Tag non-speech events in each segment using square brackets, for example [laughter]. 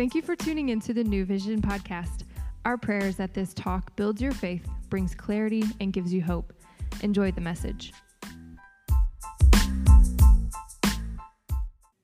Thank you for tuning into the New Vision podcast. Our prayer is that this talk builds your faith, brings clarity, and gives you hope. Enjoy the message.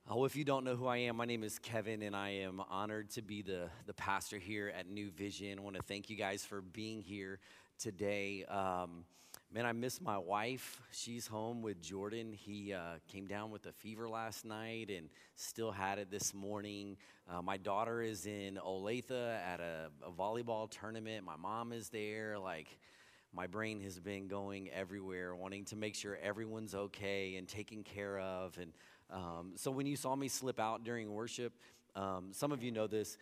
Oh, if you don't know who I am, my name is Kevin, and I am honored to be the, the pastor here at New Vision. I want to thank you guys for being here today. Um, man, I miss my wife. She's home with Jordan. He uh, came down with a fever last night and still had it this morning. Uh, my daughter is in Olathe at a, a volleyball tournament. My mom is there. Like, my brain has been going everywhere, wanting to make sure everyone's okay and taken care of. And um, so when you saw me slip out during worship, um, some of you know this.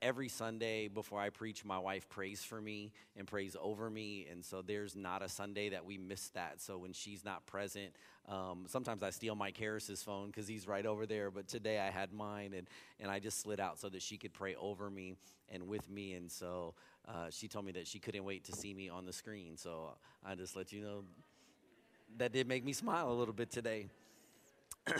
Every Sunday before I preach, my wife prays for me and prays over me. And so there's not a Sunday that we miss that. So when she's not present, um, sometimes I steal Mike Harris's phone because he's right over there. But today I had mine and, and I just slid out so that she could pray over me and with me. And so uh, she told me that she couldn't wait to see me on the screen. So I just let you know that did make me smile a little bit today. [clears throat]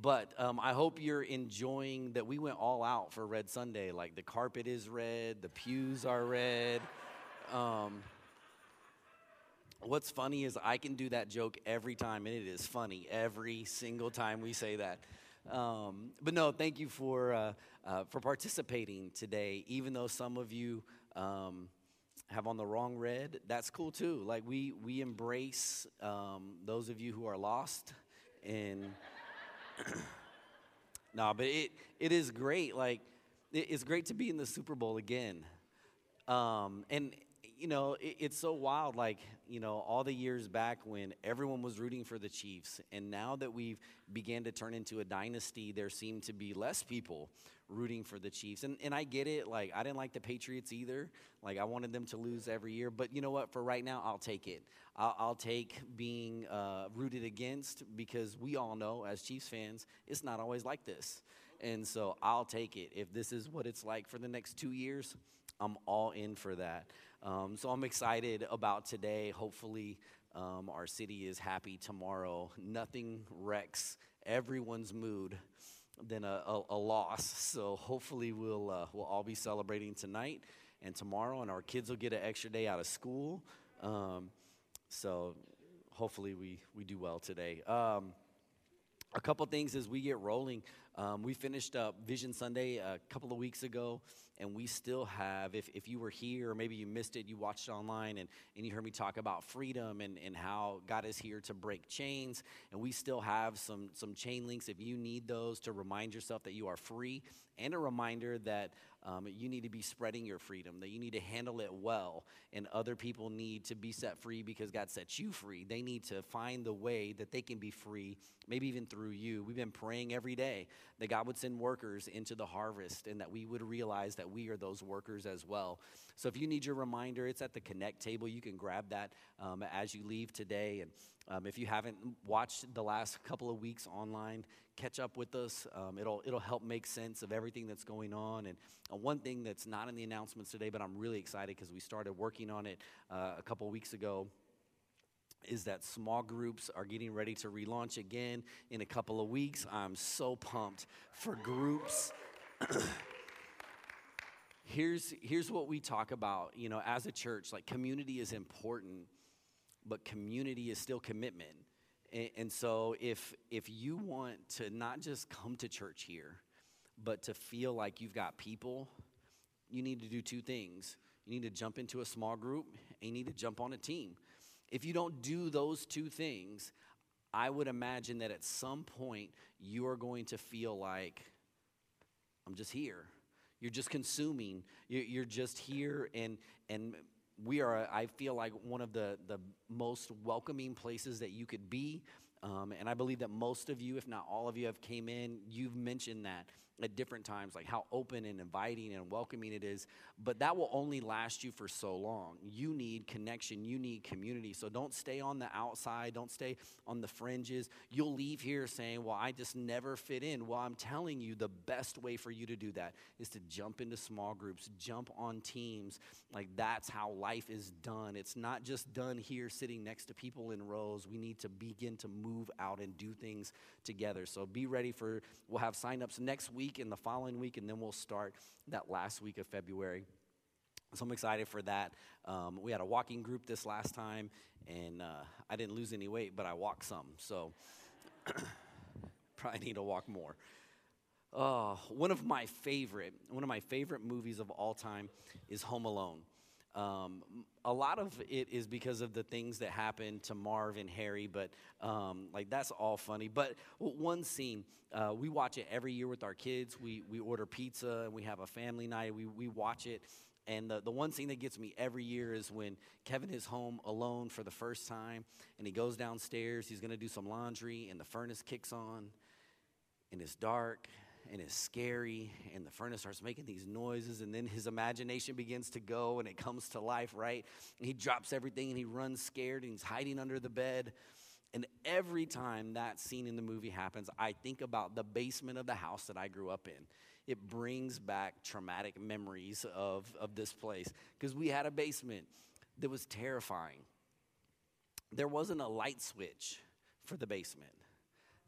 but um, I hope you're enjoying that we went all out for Red Sunday. Like the carpet is red, the pews are red. Um, what's funny is I can do that joke every time, and it is funny every single time we say that. Um, but no, thank you for uh, uh, for participating today. Even though some of you um, have on the wrong red, that's cool too. Like we we embrace um, those of you who are lost and [clears throat] no, but it it is great. Like it, it's great to be in the Super Bowl again. Um, and you know, it, it's so wild. Like you know, all the years back when everyone was rooting for the Chiefs, and now that we've began to turn into a dynasty, there seem to be less people rooting for the Chiefs. And, and I get it. Like, I didn't like the Patriots either. Like, I wanted them to lose every year. But you know what? For right now, I'll take it. I'll, I'll take being uh, rooted against because we all know, as Chiefs fans, it's not always like this. And so I'll take it. If this is what it's like for the next two years, I'm all in for that. Um, so I'm excited about today. Hopefully, um, our city is happy tomorrow. Nothing wrecks everyone's mood than a, a, a loss. [laughs] So hopefully we'll uh, we'll all be celebrating tonight and tomorrow, and our kids will get an extra day out of school. Um, so hopefully we we do well today. Um, a couple things as we get rolling. Um, we finished up Vision Sunday a couple of weeks ago, and we still have, if, if you were here or maybe you missed it, you watched it online and, and you heard me talk about freedom and, and how God is here to break chains. And we still have some, some chain links if you need those to remind yourself that you are free, and a reminder that um, you need to be spreading your freedom, that you need to handle it well, and other people need to be set free because God sets you free. They need to find the way that they can be free, maybe even through you. We've been praying every day that God would send workers into the harvest and that we would realize that we are those workers as well. So if you need your reminder, it's at the Connect table. You can grab that um, as you leave today. And um, if you haven't watched the last couple of weeks online, catch up with us. Um, it'll, it'll help make sense of everything that's going on. And uh, one thing that's not in the announcements today, but I'm really excited because we started working on it uh, a couple weeks ago is that small groups are getting ready to relaunch again in a couple of weeks. I'm so pumped for groups. [coughs] here's, here's what we talk about, you know, as a church, like community is important, but community is still commitment. And, and so if, if you want to not just come to church here, but to feel like you've got people, you need to do two things. You need to jump into a small group and you need to jump on a team. If you don't do those two things, I would imagine that at some point you are going to feel like, I'm just here. You're just consuming. You're just here, and and we are. I feel like one of the the most welcoming places that you could be. Um, and I believe that most of you, if not all of you, have came in. You've mentioned that at different times, like how open and inviting and welcoming it is. But that will only last you for so long. You need connection, you need community. So don't stay on the outside, don't stay on the fringes. You'll leave here saying, Well, I just never fit in. Well, I'm telling you, the best way for you to do that is to jump into small groups, jump on teams. Like that's how life is done. It's not just done here sitting next to people in rows. We need to begin to move out and do things together. So be ready for, we'll have signups next week and the following week, and then we'll start that last week of February. So I'm excited for that. Um, we had a walking group this last time, and uh, I didn't lose any weight, but I walked some. So [coughs] probably need to walk more. Uh, one of my favorite, one of my favorite movies of all time is Home Alone. Um, a lot of it is because of the things that happen to Marv and Harry, but um, like that's all funny. But one scene, uh, we watch it every year with our kids. We we order pizza and we have a family night. We we watch it, and the, the one scene that gets me every year is when Kevin is home alone for the first time and he goes downstairs. He's going to do some laundry, and the furnace kicks on, and it's dark and it's scary, and the furnace starts making these noises, and then his imagination begins to go and it comes to life, right? And he drops everything and he runs scared and he's hiding under the bed. And every time that scene in the movie happens, I think about the basement of the house that I grew up in it brings back traumatic memories of, of this place because we had a basement that was terrifying. There wasn't a light switch for the basement,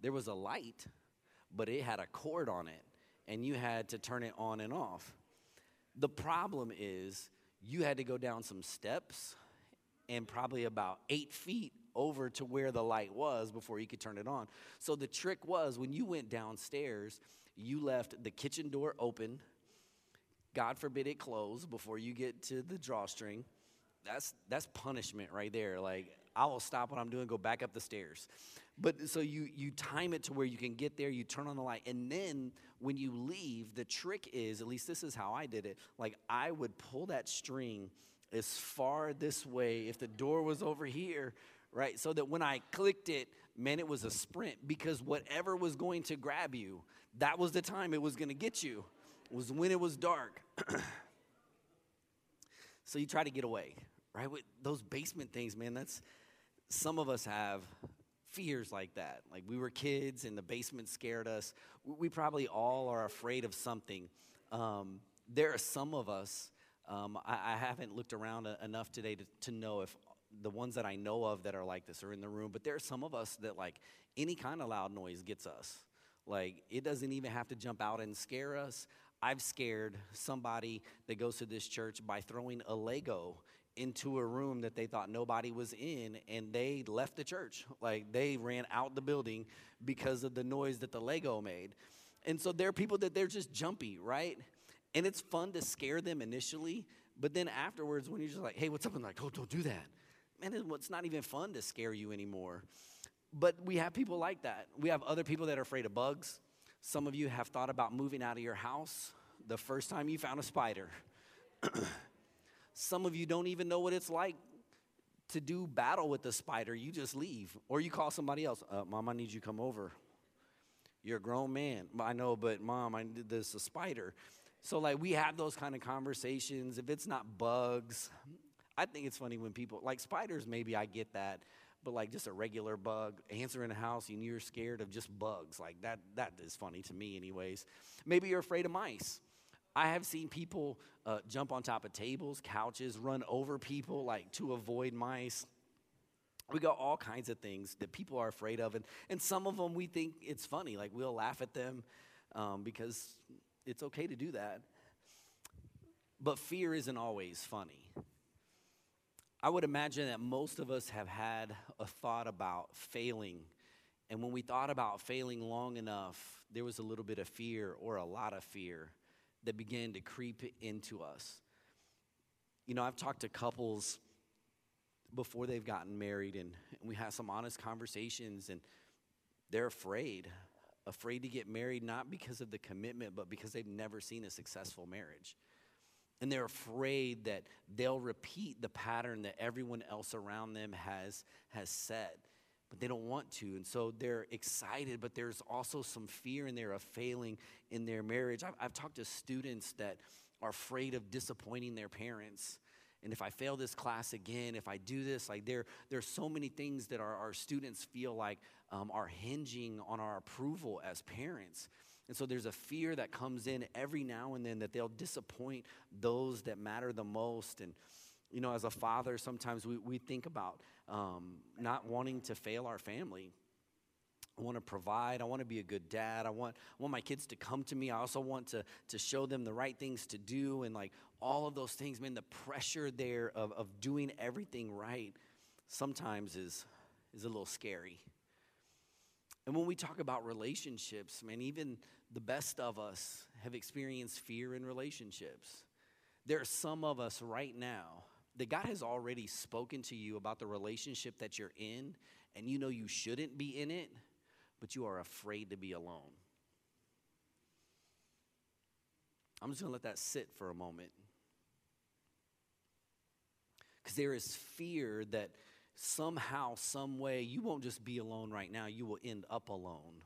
there was a light, but it had a cord on it, and you had to turn it on and off. The problem is, you had to go down some steps and probably about eight feet over to where the light was before you could turn it on. So the trick was when you went downstairs, you left the kitchen door open. God forbid it close before you get to the drawstring. That's that's punishment right there. Like I will stop what I'm doing, go back up the stairs. But so you you time it to where you can get there, you turn on the light, and then when you leave, the trick is, at least this is how I did it. Like I would pull that string as far this way if the door was over here, right? So that when I clicked it, man, it was a sprint because whatever was going to grab you, that was the time it was going to get you, was when it was dark. [clears throat] so you try to get away, right? With those basement things, man, that's some of us have fears like that. Like we were kids and the basement scared us. We probably all are afraid of something. Um, there are some of us, um, I, I, haven't looked around a, enough today to, to know if the ones that I know of that are like this are in the room, but there are some of us that like any kind of loud noise gets us. Like, it doesn't even have to jump out and scare us. I've scared somebody that goes to this church by throwing a Lego into a room that they thought nobody was in and they left the church. Like, they ran out the building because of the noise that the Lego made. And so there are people that they're just jumpy, right? And it's fun to scare them initially, but then afterwards, when you're just like, hey, what's up? And like, oh, don't do that. Man, it's not even fun to scare you anymore. But we have people like that. We have other people that are afraid of bugs. Some of you have thought about moving out of your house the first time you found a spider. [clears throat] Some of you don't even know what it's like to do battle with the spider. You just leave, or you call somebody else. Uh, Mom, I need you to come over. You're a grown man. I know, but mom, I did this a spider. So like we have those kind of conversations. If it's not bugs, I think it's funny when people like spiders. Maybe I get that, but like just a regular bug, answer in a house, and you're scared of just bugs. Like that, that is funny to me, anyways. Maybe you're afraid of mice. I have seen people uh, jump on top of tables, couches, run over people, like to avoid mice. We got all kinds of things that people are afraid of, and, and some of them we think it's funny. Like we'll laugh at them um, because it's okay to do that. But fear isn't always funny. I would imagine that most of us have had a thought about failing. And when we thought about failing long enough, there was a little bit of fear or a lot of fear that began to creep into us. You know, I've talked to couples before they've gotten married, and, and we have some honest conversations, and they're afraid afraid to get married, not because of the commitment, but because they've never seen a successful marriage and they're afraid that they'll repeat the pattern that everyone else around them has has set but they don't want to. And so they're excited but there's also some fear in there of failing in their marriage. I've, I've talked to students that are afraid of disappointing their parents. And if i fail this class again if i do this like there there's so many things that our, our students feel like um, are hinging on our approval as parents. And so there's a fear that comes in every now and then that they'll disappoint those that matter the most. And, you know, as a father, sometimes we, we think about um, not wanting to fail our family. I want to provide. I want to be a good dad. I want, I want my kids to come to me. I also want to, to show them the right things to do and like all of those things, man, the pressure there of, of doing everything right sometimes is, is a little scary. And when we talk about relationships, man, even the best of us have experienced fear in relationships. There are some of us right now that God has already spoken to you about the relationship that you're in, and you know you shouldn't be in it, but you are afraid to be alone. I'm just gonna let that sit for a moment. Because there is fear that somehow, some way, you won't just be alone right now, you will end up alone.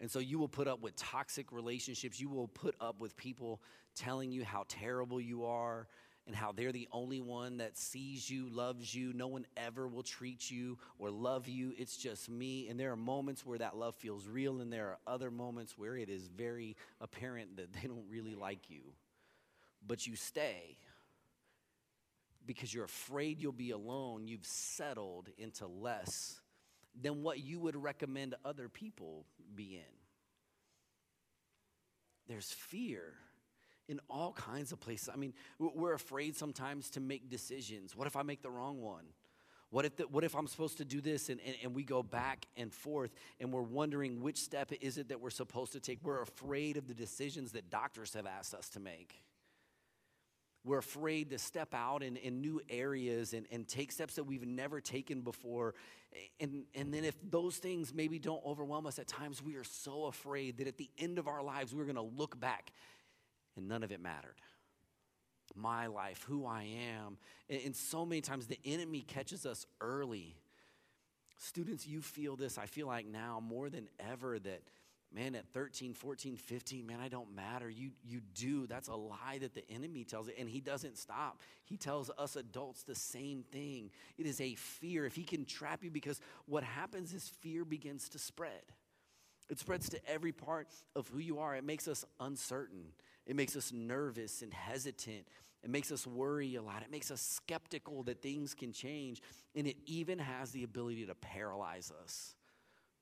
And so you will put up with toxic relationships. You will put up with people telling you how terrible you are and how they're the only one that sees you, loves you. No one ever will treat you or love you. It's just me. And there are moments where that love feels real, and there are other moments where it is very apparent that they don't really like you. But you stay because you're afraid you'll be alone. You've settled into less than what you would recommend other people be in. There's fear in all kinds of places. I mean, we're afraid sometimes to make decisions. What if I make the wrong one? What if, the, what if I'm supposed to do this? And, and, and we go back and forth and we're wondering which step is it that we're supposed to take. We're afraid of the decisions that doctors have asked us to make. We're afraid to step out in, in new areas and, and take steps that we've never taken before. And, and then, if those things maybe don't overwhelm us at times, we are so afraid that at the end of our lives, we're going to look back and none of it mattered. My life, who I am. And, and so many times, the enemy catches us early. Students, you feel this, I feel like now more than ever that man, at 13, 14, 15, man, I don't matter. You, you do. That's a lie that the enemy tells it. And he doesn't stop. He tells us adults the same thing. It is a fear. If he can trap you, because what happens is fear begins to spread. It spreads to every part of who you are. It makes us uncertain. It makes us nervous and hesitant. It makes us worry a lot. It makes us skeptical that things can change. And it even has the ability to paralyze us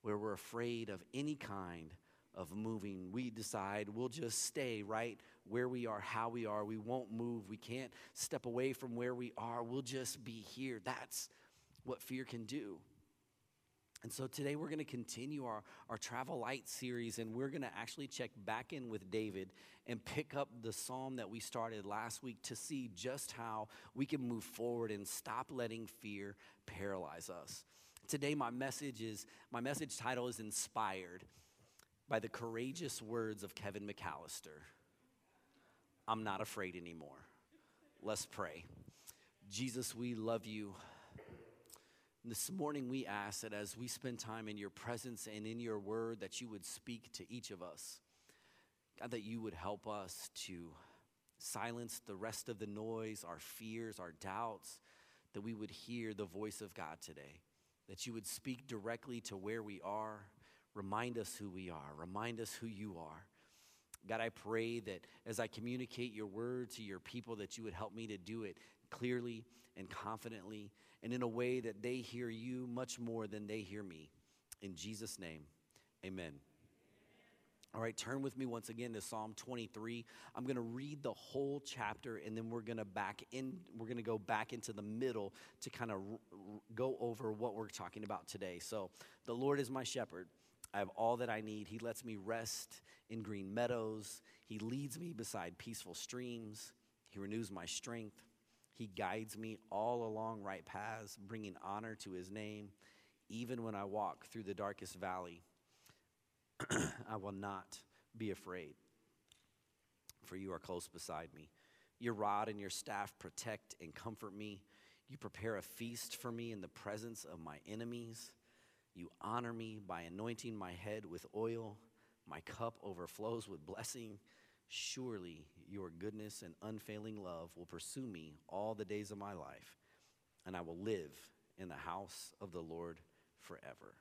where we're afraid of any kind of moving. We decide we'll just stay right where we are, how we are. We won't move. We can't step away from where we are. We'll just be here. That's what fear can do. And so today we're going to continue our, our Travel Light series, and we're going to actually check back in with David and pick up the psalm that we started last week to see just how we can move forward and stop letting fear paralyze us. Today, my message is my message title is inspired by the courageous words of Kevin McAllister. I'm not afraid anymore. Let's pray. Jesus, we love you. This morning, we ask that as we spend time in your presence and in your word, that you would speak to each of us. God, that you would help us to silence the rest of the noise, our fears, our doubts, that we would hear the voice of God today that you would speak directly to where we are, remind us who we are, remind us who you are. God, I pray that as I communicate your word to your people, that you would help me to do it clearly and confidently and in a way that they hear you much more than they hear me. In Jesus' name, amen. All right, turn with me once again to Psalm 23. I'm going to read the whole chapter and then we're going to back in we're going to go back into the middle to kind of r- r- go over what we're talking about today. So, the Lord is my shepherd. I have all that I need. He lets me rest in green meadows. He leads me beside peaceful streams. He renews my strength. He guides me all along right paths, bringing honor to his name, even when I walk through the darkest valley. [clears throat] I will not be afraid, for you are close beside me. Your rod and your staff protect and comfort me. You prepare a feast for me in the presence of my enemies. You honor me by anointing my head with oil. My cup overflows with blessing. Surely your goodness and unfailing love will pursue me all the days of my life, and I will live in the house of the Lord forever.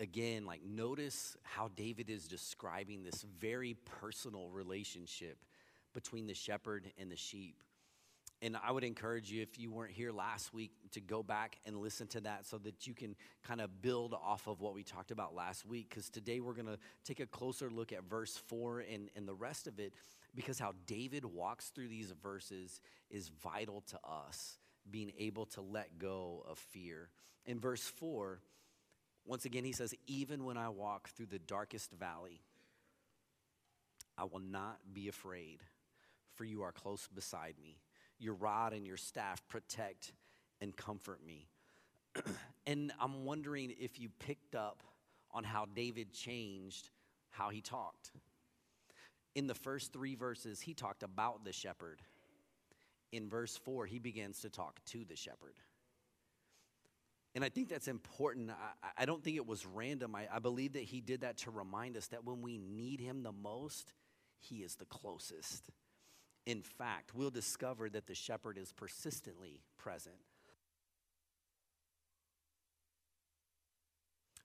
again, like notice how David is describing this very personal relationship between the shepherd and the sheep. And I would encourage you, if you weren't here last week, to go back and listen to that so that you can kind of build off of what we talked about last week. Because today we're going to take a closer look at verse 4 and, and the rest of it, because how David walks through these verses is vital to us being able to let go of fear. In verse 4, once again, he says, Even when I walk through the darkest valley, I will not be afraid, for you are close beside me your rod and your staff protect and comfort me. [clears throat] and I'm wondering if you picked up on how David changed how he talked. In the first three verses, he talked about the shepherd. In verse four, he begins to talk to the shepherd. And I think that's important. I, I don't think it was random. I, I believe that he did that to remind us that when we need him the most, he is the closest. In fact, we'll discover that the shepherd is persistently present.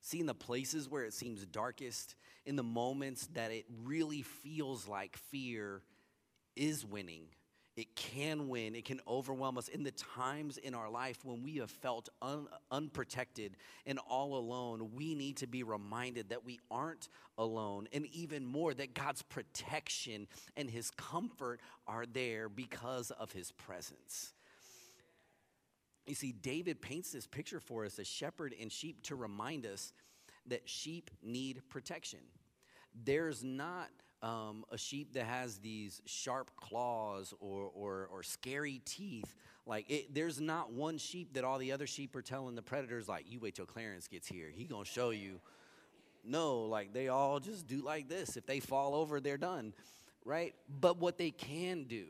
See, in the places where it seems darkest, in the moments that it really feels like fear is winning, it can win, it can overwhelm us in the times in our life when we have felt un- unprotected and all alone. We need to be reminded that we aren't alone, and even more, that God's protection and His comfort are there because of His presence. You see, David paints this picture for us a shepherd and sheep to remind us that sheep need protection. There's not um, a sheep that has these sharp claws or, or, or scary teeth. Like, it, there's not one sheep that all the other sheep are telling the predators, like, you wait till Clarence gets here. He gonna show you. No, like, they all just do like this. If they fall over, they're done, right? But what they can do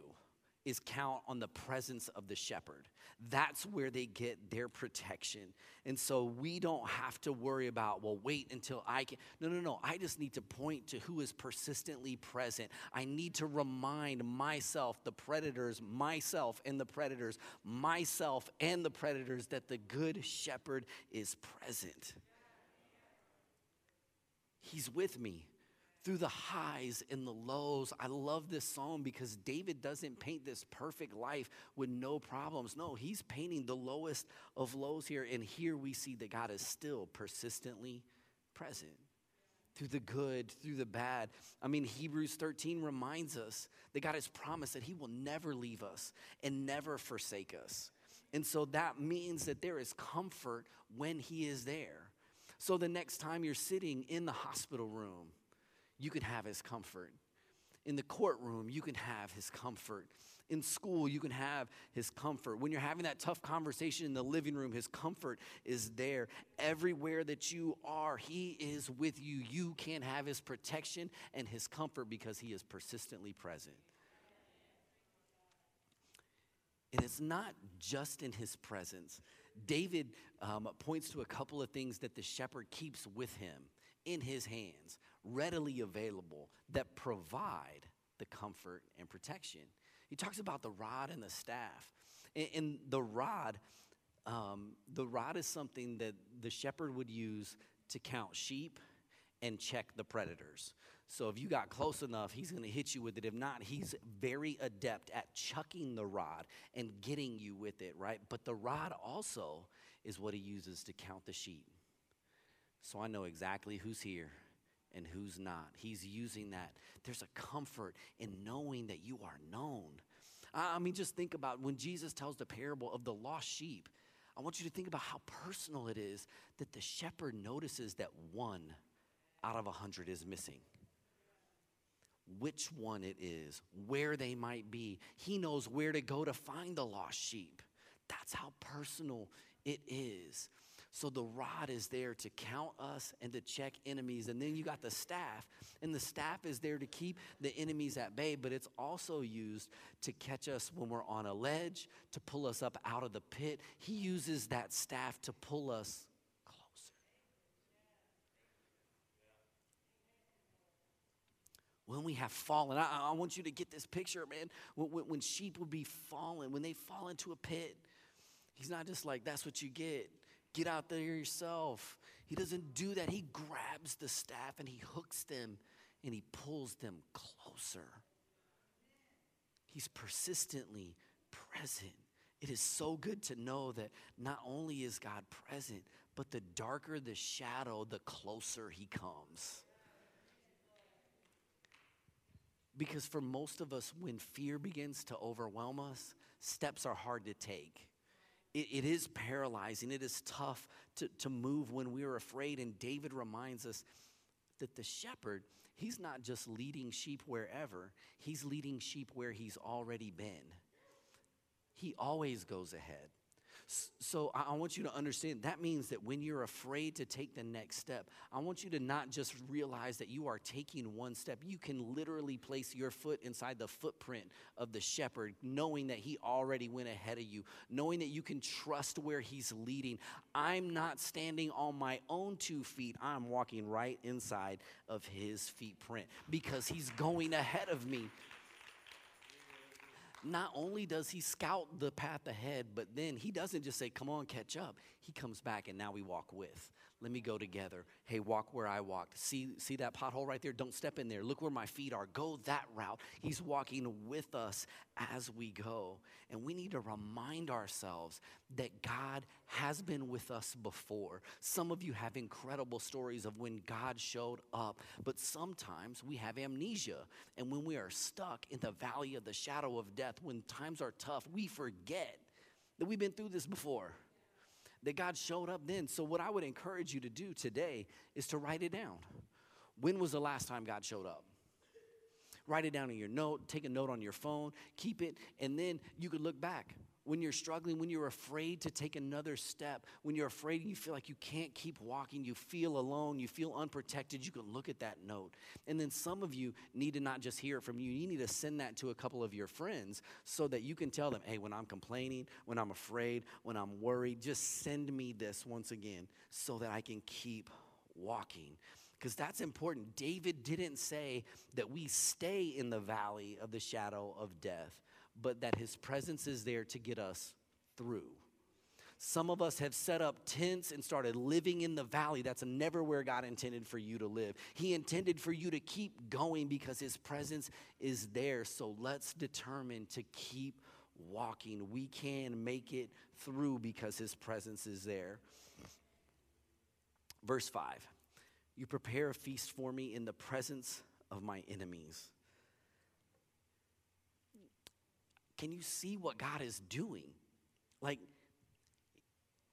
is count on the presence of the shepherd. That's where they get their protection. And so we don't have to worry about, well, wait until I can. No, no, no. I just need to point to who is persistently present. I need to remind myself, the predators, myself and the predators, myself and the predators, that the good shepherd is present. He's with me through the highs and the lows. I love this song because David doesn't paint this perfect life with no problems. No, he's painting the lowest of lows here. And here we see that God is still persistently present through the good, through the bad. I mean, Hebrews 13 reminds us that God has promised that He will never leave us and never forsake us. And so that means that there is comfort when He is there. So the next time you're sitting in the hospital room, you can have his comfort. In the courtroom, you can have his comfort. In school, you can have his comfort. When you're having that tough conversation in the living room, his comfort is there. Everywhere that you are, he is with you. You can have his protection and his comfort because he is persistently present. And it's not just in his presence. David um, points to a couple of things that the shepherd keeps with him in his hands readily available that provide the comfort and protection. He talks about the rod and the staff. And, the rod, um, the rod is something that the shepherd would use to count sheep and check the predators. So if you got close enough, he's going to hit you with it. If not, he's very adept at chucking the rod and getting you with it, right? But the rod also is what he uses to count the sheep. So I know exactly who's here and who's not. He's using that. There's a comfort in knowing that you are known. I mean, just think about when Jesus tells the parable of the lost sheep. I want you to think about how personal it is that the shepherd notices that one out of a hundred is missing. Which one it is, where they might be. He knows where to go to find the lost sheep. That's how personal it is. So the rod is there to count us and to check enemies. And then you got the staff, and the staff is there to keep the enemies at bay, but it's also used to catch us when we're on a ledge, to pull us up out of the pit. He uses that staff to pull us closer. When we have fallen, I, I want you to get this picture, man. When, when sheep will be fallen, when they fall into a pit, he's not just like, that's what you get. Get out there yourself. He doesn't do that. He grabs the staff and he hooks them and he pulls them closer. He's persistently present. It is so good to know that not only is God present, but the darker the shadow, the closer he comes. Because for most of us, when fear begins to overwhelm us, steps are hard to take. It, it is paralyzing, it is tough to, to move when we are afraid. And David reminds us that the shepherd, he's not just leading sheep wherever, he's leading sheep where he's already been. He always goes ahead. So I want you to understand that means that when you're afraid to take the next step, I want you to not just realize that you are taking one step. You can literally place your foot inside the footprint of the shepherd, knowing that he already went ahead of you, knowing that you can trust where he's leading. I'm not standing on my own two feet, I'm walking right inside of his feet print because he's going ahead of me not only does he scout the path ahead, but then he doesn't just say, Come on, catch up. He comes back and now we walk with. Let me go together. Hey, walk where I walked. See, see that pothole right there? Don't step in there. Look where my feet are. Go that route. He's walking with us as we go. And we need to remind ourselves that God has been with us before. Some of you have incredible stories of when God showed up, but sometimes we have amnesia. And when we are stuck in the valley of the shadow of death, when times are tough, we forget that we've been through this before that God showed up then. So, what I would encourage you to do today is to write it down. When was the last time God showed up? Write it down in your note, take a note on your phone, keep it, and then you could look back when you're struggling, when you're afraid to take another step, when you're afraid and you feel like you can't keep walking, you feel alone, you feel unprotected, you can look at that note. And then some of you need to not just hear it from you, you need to send that to a couple of your friends so that you can tell them, hey, when I'm complaining, when I'm afraid, when I'm worried, just send me this once again so that I can keep walking because that's important. David didn't say that we stay in the valley of the shadow of death but that His presence is there to get us through. Some of us have set up tents and started living in the valley. That's never where God intended for you to live. He intended for you to keep going because His presence is there. So let's determine to keep walking. We can make it through because His presence is there. Verse 5 You prepare a feast for me in the presence of my enemies. Can you see what God is doing? Like,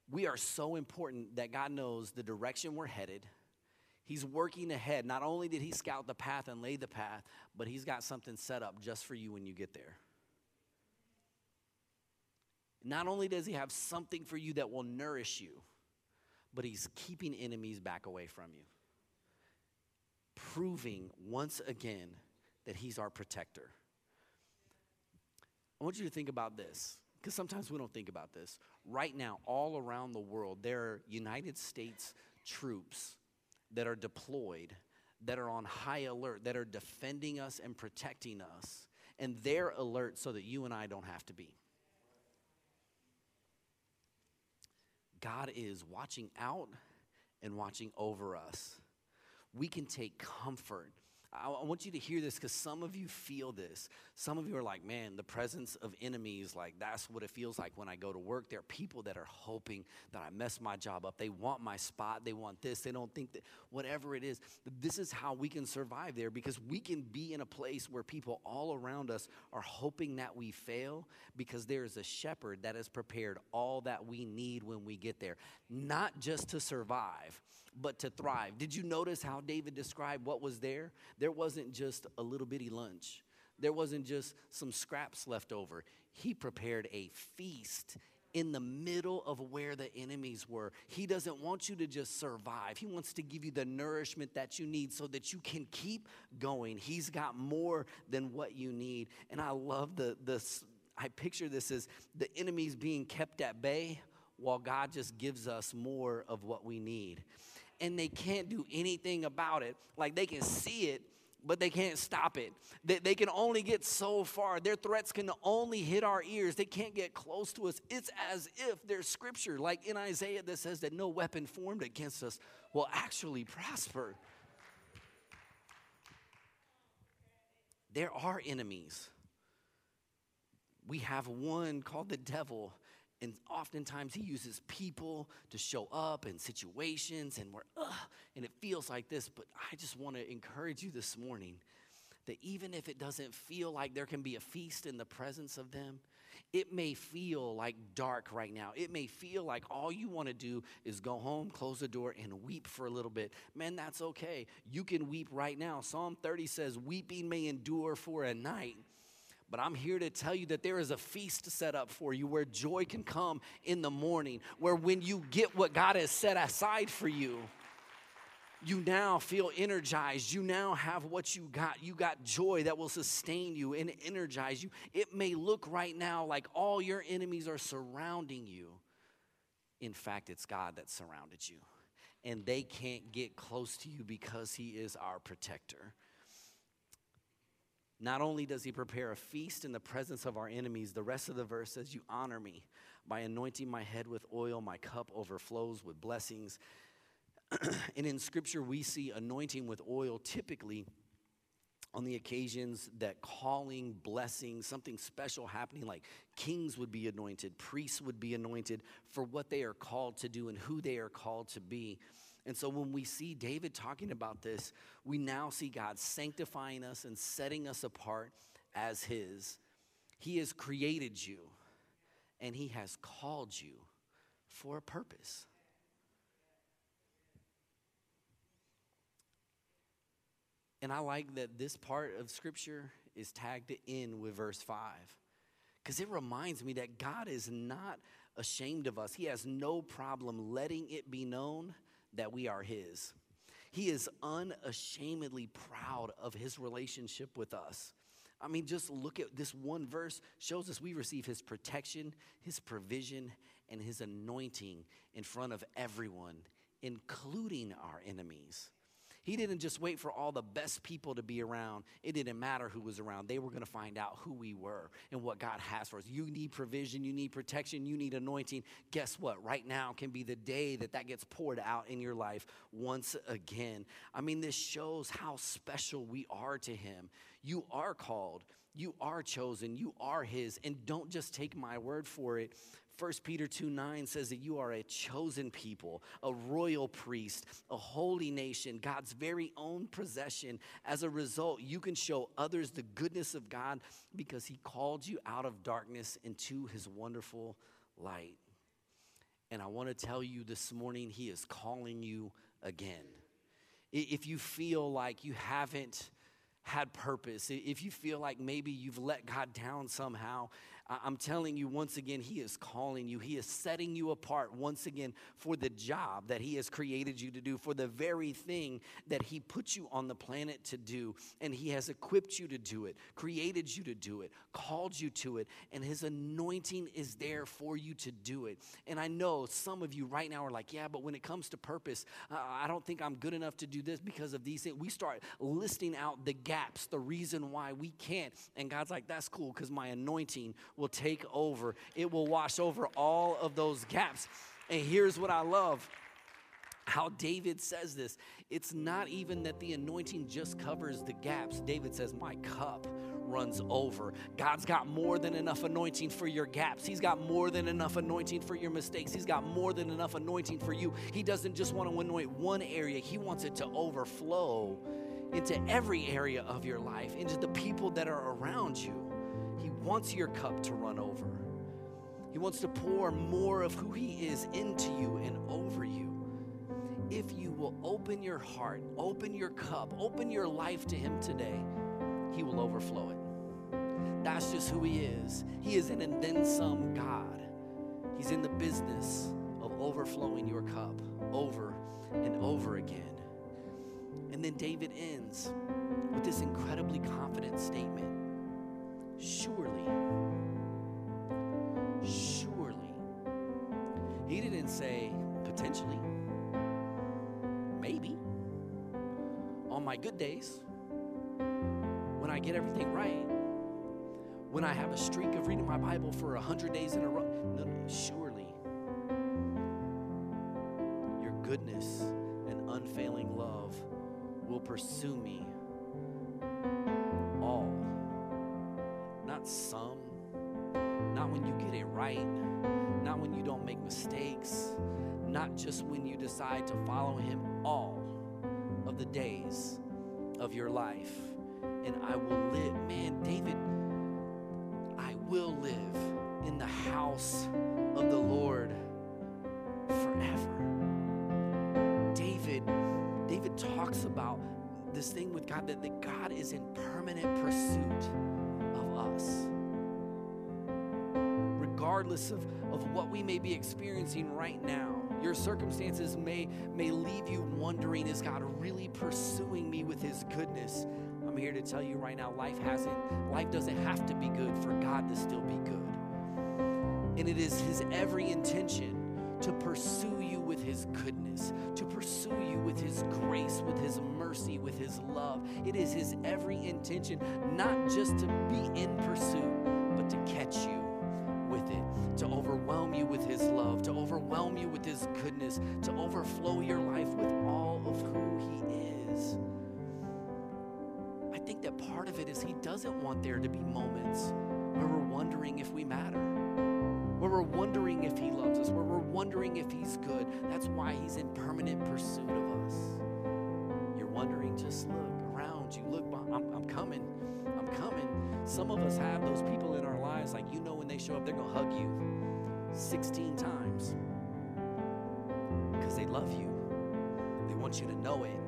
we are so important that God knows the direction we're headed. He's working ahead. Not only did He scout the path and lay the path, but He's got something set up just for you when you get there. Not only does He have something for you that will nourish you, but He's keeping enemies back away from you, proving once again that He's our protector. I want you to think about this because sometimes we don't think about this. Right now, all around the world, there are United States troops that are deployed, that are on high alert, that are defending us and protecting us. And they're alert so that you and I don't have to be. God is watching out and watching over us. We can take comfort I, want you to hear this because some of you feel this. Some of you are like, man, the presence of enemies, like that's what it feels like when I go to work. There are people that are hoping that I mess my job up. They want my spot. They want this. They don't think that whatever it is, this is how we can survive there because we can be in a place where people all around us are hoping that we fail because there is a shepherd that has prepared all that we need when we get there, not just to survive but to thrive. Did you notice how David described what was there? There wasn't just a little bitty lunch, there wasn't just some scraps left over. He prepared a feast in the middle of where the enemies were. He doesn't want you to just survive. He wants to give you the nourishment that you need so that you can keep going. He's got more than what you need. And I love the the I picture this as the enemies being kept at bay while God just gives us more of what we need and they can't do anything about it. Like they can see it, but they can't stop it. They, they can only get so far. Their threats can only hit our ears. They can't get close to us. It's as if there's scripture, like in Isaiah, that says that no weapon formed against us will actually prosper. There are enemies. we have one called the devil. And oftentimes he uses people to show up in situations, and we're, ugh, and it feels like this. But I just want to encourage you this morning that even if it doesn't feel like there can be a feast in the presence of them, it may feel like dark right now. It may feel like all you want to do is go home, close the door, and weep for a little bit. Man, that's okay. You can weep right now. Psalm 30 says, Weeping may endure for a night. But I'm here to tell you that there is a feast set up for you where joy can come in the morning, where when you get what God has set aside for you, you now feel energized. You now have what you got. You got joy that will sustain you and energize you. It may look right now like all your enemies are surrounding you. In fact, it's God that surrounded you. And they can't get close to you because He is our protector. Not only does He prepare a feast in the presence of our enemies, the rest of the verse says, You honor me by anointing my head with oil, my cup overflows with blessings. [clears throat] and in scripture, we see anointing with oil typically on the occasions that calling, blessing, something special happening, like kings would be anointed, priests would be anointed for what they are called to do and who they are called to be. And so when we see David talking about this, we now see God sanctifying us and setting us apart as His. He has created you and He has called you for a purpose. And I like that this part of scripture is tagged in with verse 5 because it reminds me that God is not ashamed of us. He has no problem letting it be known that we are His. He is unashamedly proud of His relationship with us. I mean, just look at this one verse shows us we receive His protection, His provision, and His anointing in front of everyone, including our enemies. He didn't just wait for all the best people to be around. It didn't matter who was around. They were going to find out who we were and what God has for us. You need provision, you need protection, you need anointing. Guess what? Right now can be the day that that gets poured out in your life once again. I mean, this shows how special we are to Him. You are called. You are chosen, you are his, and don't just take my word for it. 1 Peter 2 9 says that you are a chosen people, a royal priest, a holy nation, God's very own possession. As a result, you can show others the goodness of God because He called you out of darkness into His wonderful light. And I want to tell you this morning, He is calling you again. If you feel like you haven't had purpose, if you feel like maybe you've let God down somehow, I'm telling you once again, He is calling you. He is setting you apart once again for the job that He has created you to do, for the very thing that He put you on the planet to do. And He has equipped you to do it, created you to do it, called you to it, and His anointing is there for you to do it. And I know some of you right now are like, yeah, but when it comes to purpose, I don't think I'm good enough to do this because of these things. We start listing out the gaps, the reason why we can't. And God's like, that's cool because my anointing take over, it will wash over all of those gaps. And here's what I love how David says this. It's not even that the anointing just covers the gaps. David says, My cup runs over. God's got more than enough anointing for your gaps. He's got more than enough anointing for your mistakes. He's got more than enough anointing for you. He doesn't just want to anoint one area, He wants it to overflow into every area of your life, into the people that are around you wants your cup to run over. He wants to pour more of who He is into you and over you. If you will open your heart, open your cup, open your life to Him today, He will overflow it. That's just who He is. He is an and then some God. He's in the business of overflowing your cup over and over again. And then David ends with this incredibly confident statement surely, surely. He didn't say potentially, maybe. On my good days, when I get everything right, when I have a streak of reading my Bible for a hundred days in a row, no, no, surely your goodness and unfailing love will pursue me all get it right, not when you don't make mistakes, not just when you decide to follow Him all of the days of your life. And I will live. Man, David, I will live in the house of the Lord forever. David, David talks about this thing with God that, that God is in permanent pursuit of us. Regardless of, of what we may be experiencing right now, your circumstances may, may leave you wondering, is God really pursuing me with his goodness? I'm here to tell you right now, life hasn't, life doesn't have to be good for God to still be good. And it is his every intention to pursue you with his goodness, to pursue you with his grace, with his mercy, with his love. It is his every intention not just to be in pursuit, but to catch you with it, to overwhelm you with his love, to overwhelm you with his goodness, to overflow your life with all of who he is. I think that part of it is he doesn't want there to be moments where we're wondering if we matter where we're wondering if He loves us, where we're wondering if He's good. That's why He's in permanent pursuit of us. You're wondering, just look around you. Look, I'm, I'm coming. I'm coming. Some of us have those people in lives, like you know, when they show up, they're going to hug you 16 times because they love you. They want you to know it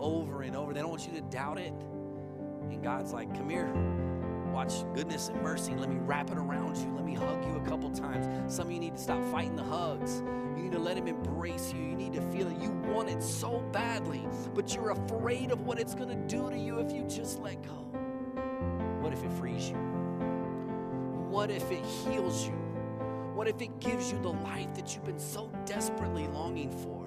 over and over. They don't want you to doubt it. And God's like, come here watch goodness and mercy. Let me wrap it around you. Let me hug you a couple times. Some of you need to stop fighting the hugs. You need to let him embrace you. You need to feel it. You want it so badly, but you're afraid of what it's going to do to you if you just let go. What if it frees you? What if it heals you? What if it gives you the life that you've been so desperately longing for?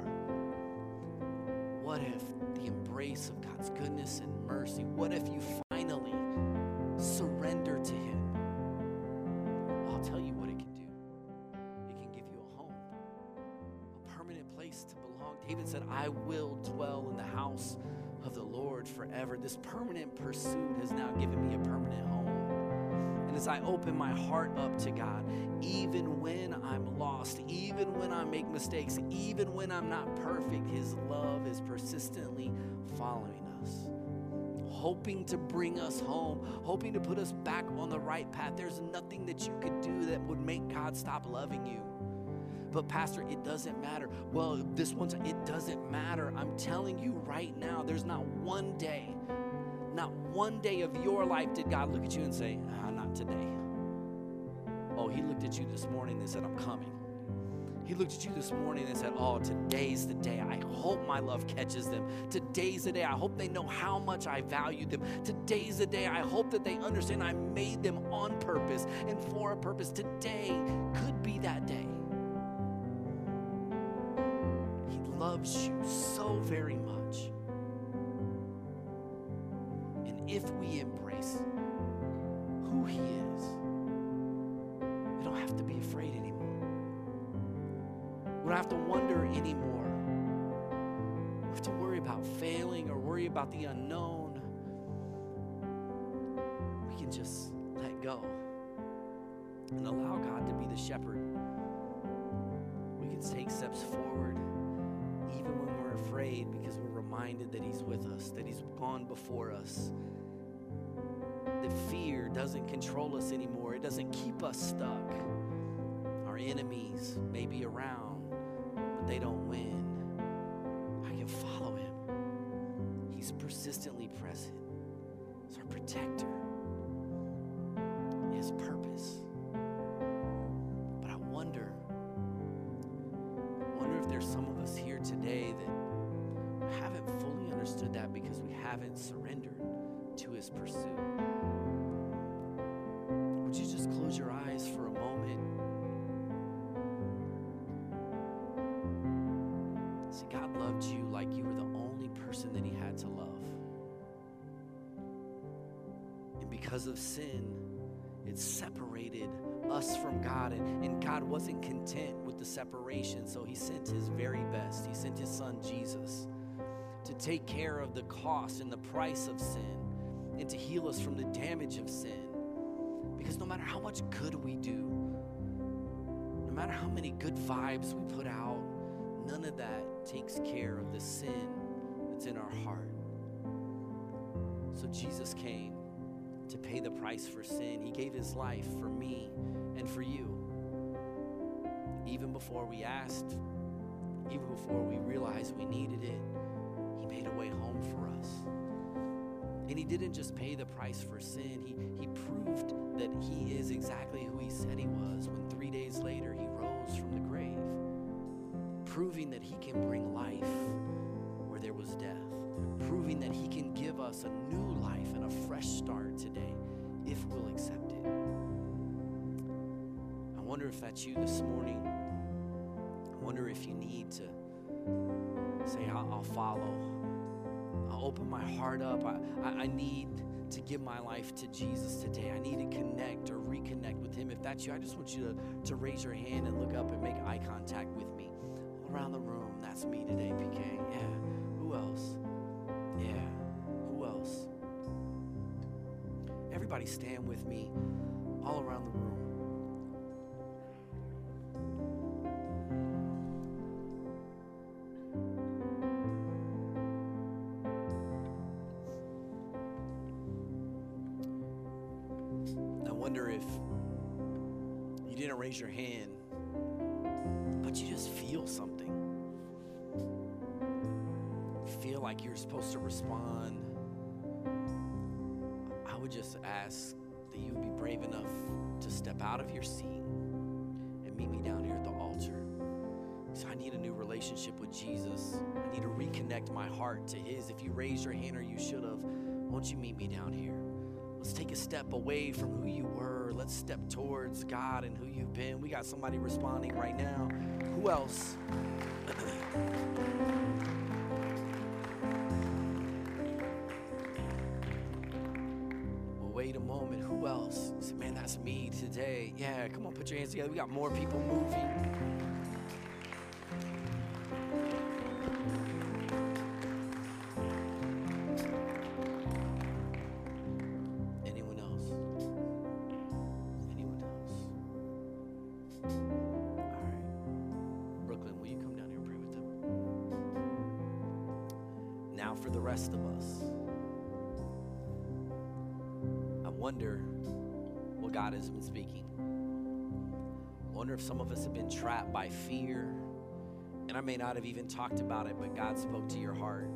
What if the embrace of God's goodness and mercy? What if you I open my heart up to God, even when I'm lost, even when I make mistakes, even when I'm not perfect, His love is persistently following us hoping to bring us home, hoping to put us back on the right path. There's nothing that you could do that would make God stop loving you. But, Pastor, it doesn't matter. Well, this one's, it doesn't matter. I'm telling you right now, there's not one day, not one day of your life did God look at you and say, ah, not today. Oh, He looked at you this morning and said, I'm coming. He looked at you this morning and said, Oh, today's the day. I hope my love catches them. Today's the day. I hope they know how much I value them. Today's the day. I hope that they understand I made them on purpose and for a purpose. Today could be that day. He loves you so very much. If we embrace who He is, we don't have to be afraid anymore. We don't have to wonder anymore. We have to worry about failing or worry about the unknown. We can just let go and allow God to be the shepherd. We can take steps forward even when we're afraid because we're reminded that He's with us, that He's gone before us. That fear doesn't control us anymore, it doesn't keep us stuck. Our enemies may be around, but they don't win. I can follow Him. He's persistently present, He's our protector, has purpose. But I wonder, I wonder if there's some of us here today that haven't fully understood that because we haven't surrendered to his pursuit. Because of sin, it separated us from God, and, and God wasn't content with the separation, so He sent His very best. He sent His Son Jesus to take care of the cost and the price of sin and to heal us from the damage of sin. Because no matter how much good we do, no matter how many good vibes we put out, none of that takes care of the sin that's in our heart. So Jesus came to pay the price for sin. He gave his life for me and for you. Even before we asked, even before we realized we needed it, he made a way home for us. And he didn't just pay the price for sin, he, he proved that he is exactly who he said he was when three days later he rose from the grave, proving that he can bring life where there was death, proving that he can give us a new life and a fresh start today if we'll accept it. I wonder if that's you this morning. I wonder if you need to say, I'll, I'll follow. I'll open my heart up. I, I, I need to give my life to Jesus today. I need to connect or reconnect with Him. If that's you, I just want you to, to raise your hand and look up and make eye contact with me. All around the room, that's me today, PK. Yeah. Who else? Everybody stand with me all around the room. I wonder if you didn't raise your hand, but you just feel something. Feel like you're supposed to respond. Would just ask that you would be brave enough to step out of your seat and meet me down here at the altar. So I need a new relationship with Jesus. I need to reconnect my heart to His. If you raised your hand or you should have, won't you meet me down here? Let's take a step away from who you were. Let's step towards God and who you've been. We got somebody responding right now. Who else? [clears throat] Who else? Man, that's me today. Yeah, come on, put your hands together. We got more people moving. Anyone else? Anyone else? All right. Brooklyn, will you come down here and pray with them? Now, for the rest of wonder what God has been speaking. I wonder if some of us have been trapped by fear, and I may not have even talked about it, but God spoke to your heart.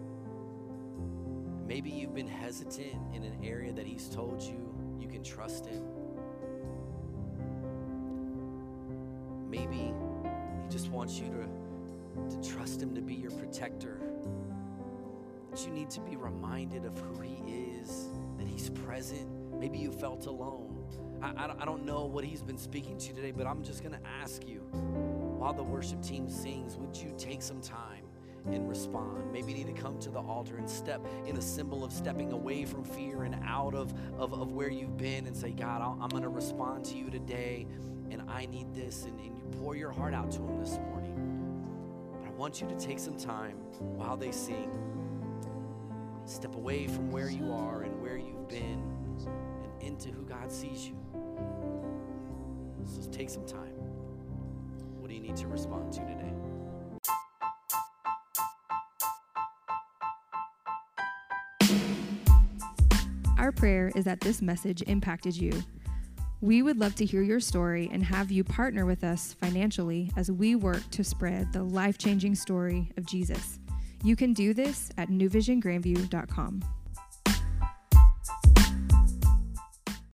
Maybe you've been hesitant in an area that He's told you you can trust Him. Maybe He just wants you to, to trust Him to be your protector. That you need to be reminded of who He is, that He's present. Maybe you felt alone. I, I, don't- I don't know what He's been speaking to you today, but I'm just going to ask you while the worship team sings, would you take some time and respond? Maybe you need to come to the altar and step in a symbol of stepping away from fear and out of, of, of where you've been and say, God, I'll, I'm going to respond to you today, and I need this. And, and you pour your heart out to Him this morning. But I want you to take some time while they sing, step away from where you are and where you've been into who God sees you. So take some time. What do you need to respond to today? Our prayer is that this message impacted you. We would love to hear your story and have you partner with us financially as we work to spread the life changing story of Jesus. You can do this at newvisiongrandview.com.